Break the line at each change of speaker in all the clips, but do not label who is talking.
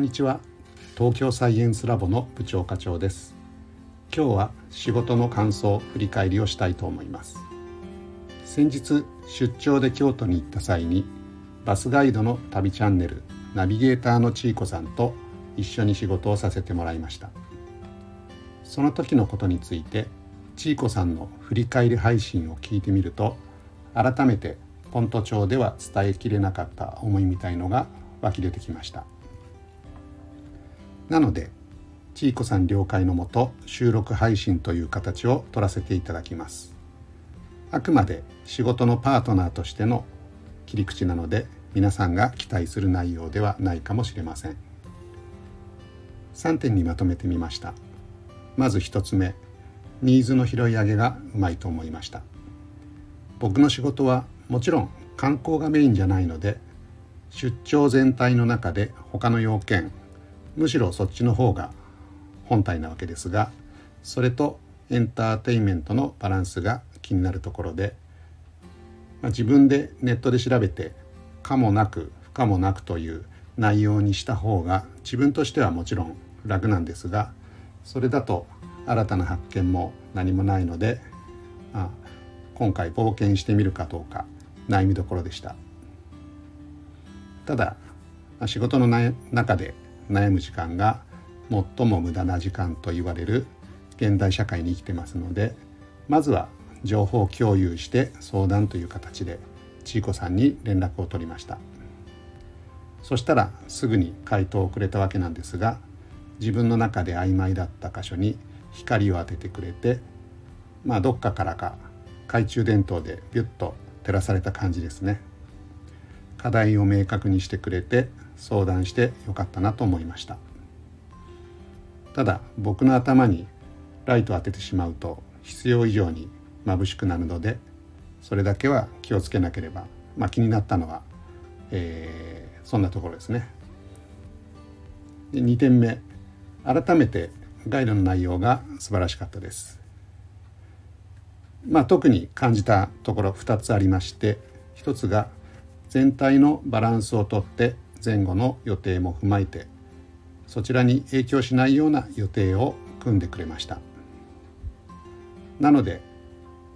んにちは。東京サイエンスラボの部長課長です。今日は仕事の感想振り返りをしたいと思います。先日出張で京都に行った際にバスガイドの旅チャンネルナビゲーターのちいこさんと一緒に仕事をさせてもらいました。その時のことについてちいこさんの振り返り配信を聞いてみると改めてポント町では伝えきれなかった思いみたいのが湧き出てきました。なのでちいこさん了解のもと収録配信という形を取らせていただきます。あくまで仕事のパートナーとしての切り口なので皆さんが期待する内容ではないかもしれません。3点にまとめてみました。まず1つ目ニーズの拾い上げがうまいと思いました。僕の仕事はもちろん観光がメインじゃないので出張全体の中で他の要件むしろそっちの方が本体なわけですがそれとエンターテインメントのバランスが気になるところで、まあ、自分でネットで調べて可もなく不可もなくという内容にした方が自分としてはもちろん楽なんですがそれだと新たな発見も何もないので、まあ、今回冒険してみるかどうか悩みどころでした。ただ仕事の中で悩む時間が最も無駄な時間と言われる現代社会に生きてますのでまずは情報共有して相談という形でちいこさんに連絡を取りました。そしたらすぐに回答をくれたわけなんですが自分の中で曖昧だった箇所に光を当ててくれてまあどっかからか懐中電灯でビュッと照らされた感じですね。課題を明確にしてくれて相談してよかったなと思いました。ただ僕の頭にライトを当ててしまうと必要以上に眩しくなるのでそれだけは気をつけなければ、まあ、気になったのは、えー、そんなところですね。で2点目。改めてガイドの内容が素晴らしかったです。まあ特に感じたところ2つありまして1つが全体のバランスをとって前後の予定も踏まえてそちらに影響しないような予定を組んでくれました。なので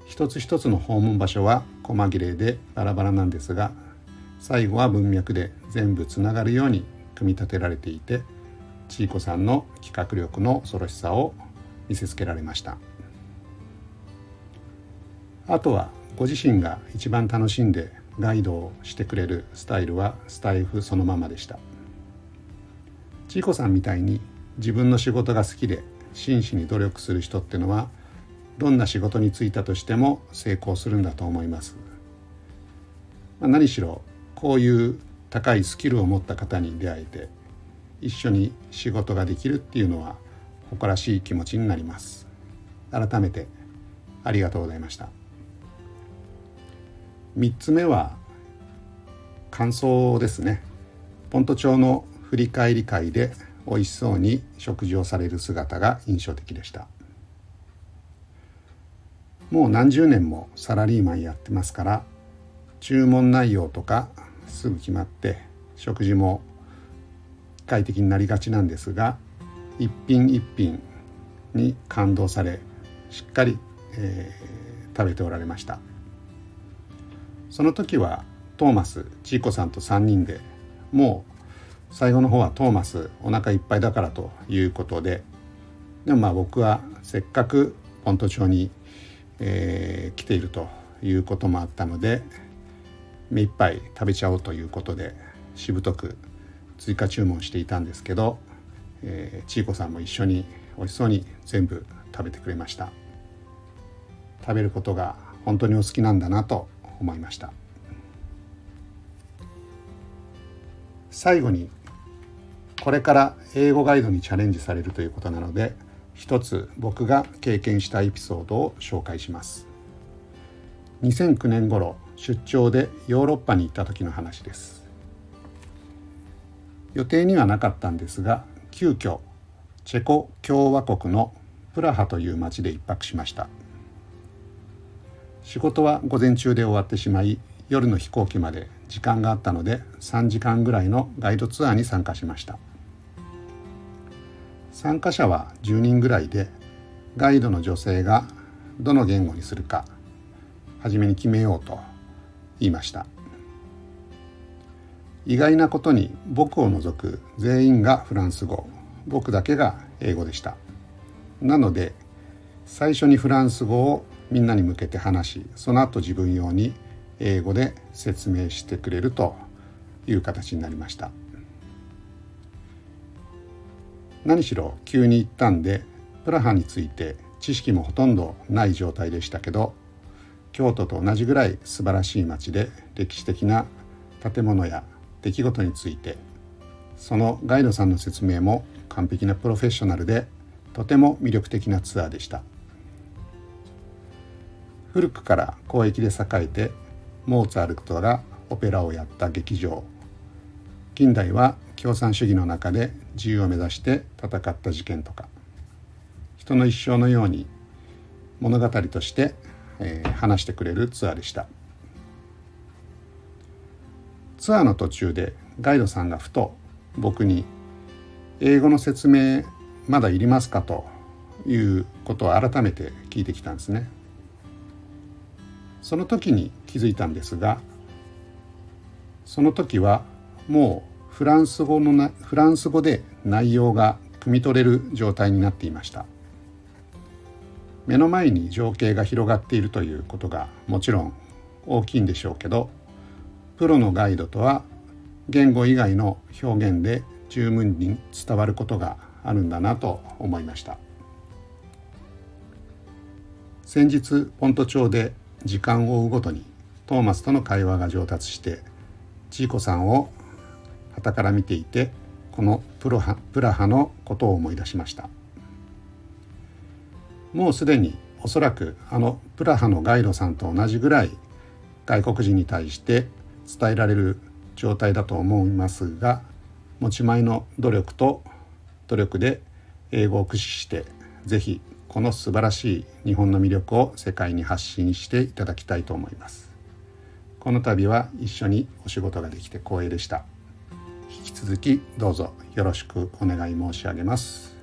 一つ一つの訪問場所は細切れでバラバラなんですが最後は文脈で全部つながるように組み立てられていてちいこさんの企画力の恐ろしさを見せつけられました。あとはご自身が一番楽しんでガイドをしてくれるスタイルはスタイフそのままでした。ちいこさんみたいに自分の仕事が好きで真摯に努力する人ってのはどんな仕事に就いたとしても成功するんだと思います、まあ、何しろこういう高いスキルを持った方に出会えて一緒に仕事ができるっていうのは誇らしい気持ちになります。改めてありがとうございました。3つ目は感想ですねポント町の振り返り会で美味しそうに食事をされる姿が印象的でしたもう何十年もサラリーマンやってますから注文内容とかすぐ決まって食事も快適になりがちなんですが一品一品に感動されしっかり、えー、食べておられました。その時はトーマスちいこさんと3人でもう最後の方はトーマスお腹いっぱいだからということででもまあ僕はせっかくポント町に、えー、来ているということもあったので目いっぱい食べちゃおうということでしぶとく追加注文していたんですけど、えー、ちいこさんも一緒に美味しそうに全部食べてくれました。食べることが本当にお好きなんだなと思いました。最後にこれから英語ガイドにチャレンジされるということなので一つ僕が経験したエピソードを紹介します。2009年頃出張でヨーロッパに行った時の話です。予定にはなかったんですが急遽チェコ共和国のプラハという町で一泊しました。仕事は午前中で終わってしまい夜の飛行機まで時間があったので3時間ぐらいのガイドツアーに参加しました。参加者は10人ぐらいでガイドの女性がどの言語にするか初めに決めようと言いました。意外なことに僕を除く全員がフランス語僕だけが英語でした。なので最初にフランス語をみんなに向けて話しその後自分用に英語で説明してくれるという形になりました。何しろ急に行ったんでプラハについて知識もほとんどない状態でしたけど京都と同じぐらい素晴らしい街で歴史的な建物や出来事についてそのガイドさんの説明も完璧なプロフェッショナルでとても魅力的なツアーでした。古くから交易で栄えてモーツァルトがオペラをやった劇場近代は共産主義の中で自由を目指して戦った事件とか人の一生のように物語として、えー、話してくれるツアーでしたツアーの途中でガイドさんがふと僕に「英語の説明まだいりますか?」ということを改めて聞いてきたんですね。その時に気づいたんですがその時はもうフランス語のなフランス語で内容が汲み取れる状態になっていました。目の前に情景が広がっているということがもちろん大きいんでしょうけどプロのガイドとは言語以外の表現で十分に伝わることがあるんだなと思いました。先日ポント町で時間を追うごとにトーマスとの会話が上達してチーコさんを傍から見ていてこのプロハプラハのことを思い出しました。もうすでにおそらくあのプラハのガイドさんと同じぐらい外国人に対して伝えられる状態だと思いますが持ち前の努力と努力で英語を駆使して是非この素晴らしい日本の魅力を世界に発信していただきたいと思います。この度は一緒にお仕事ができて光栄でした。引き続きどうぞよろしくお願い申し上げます。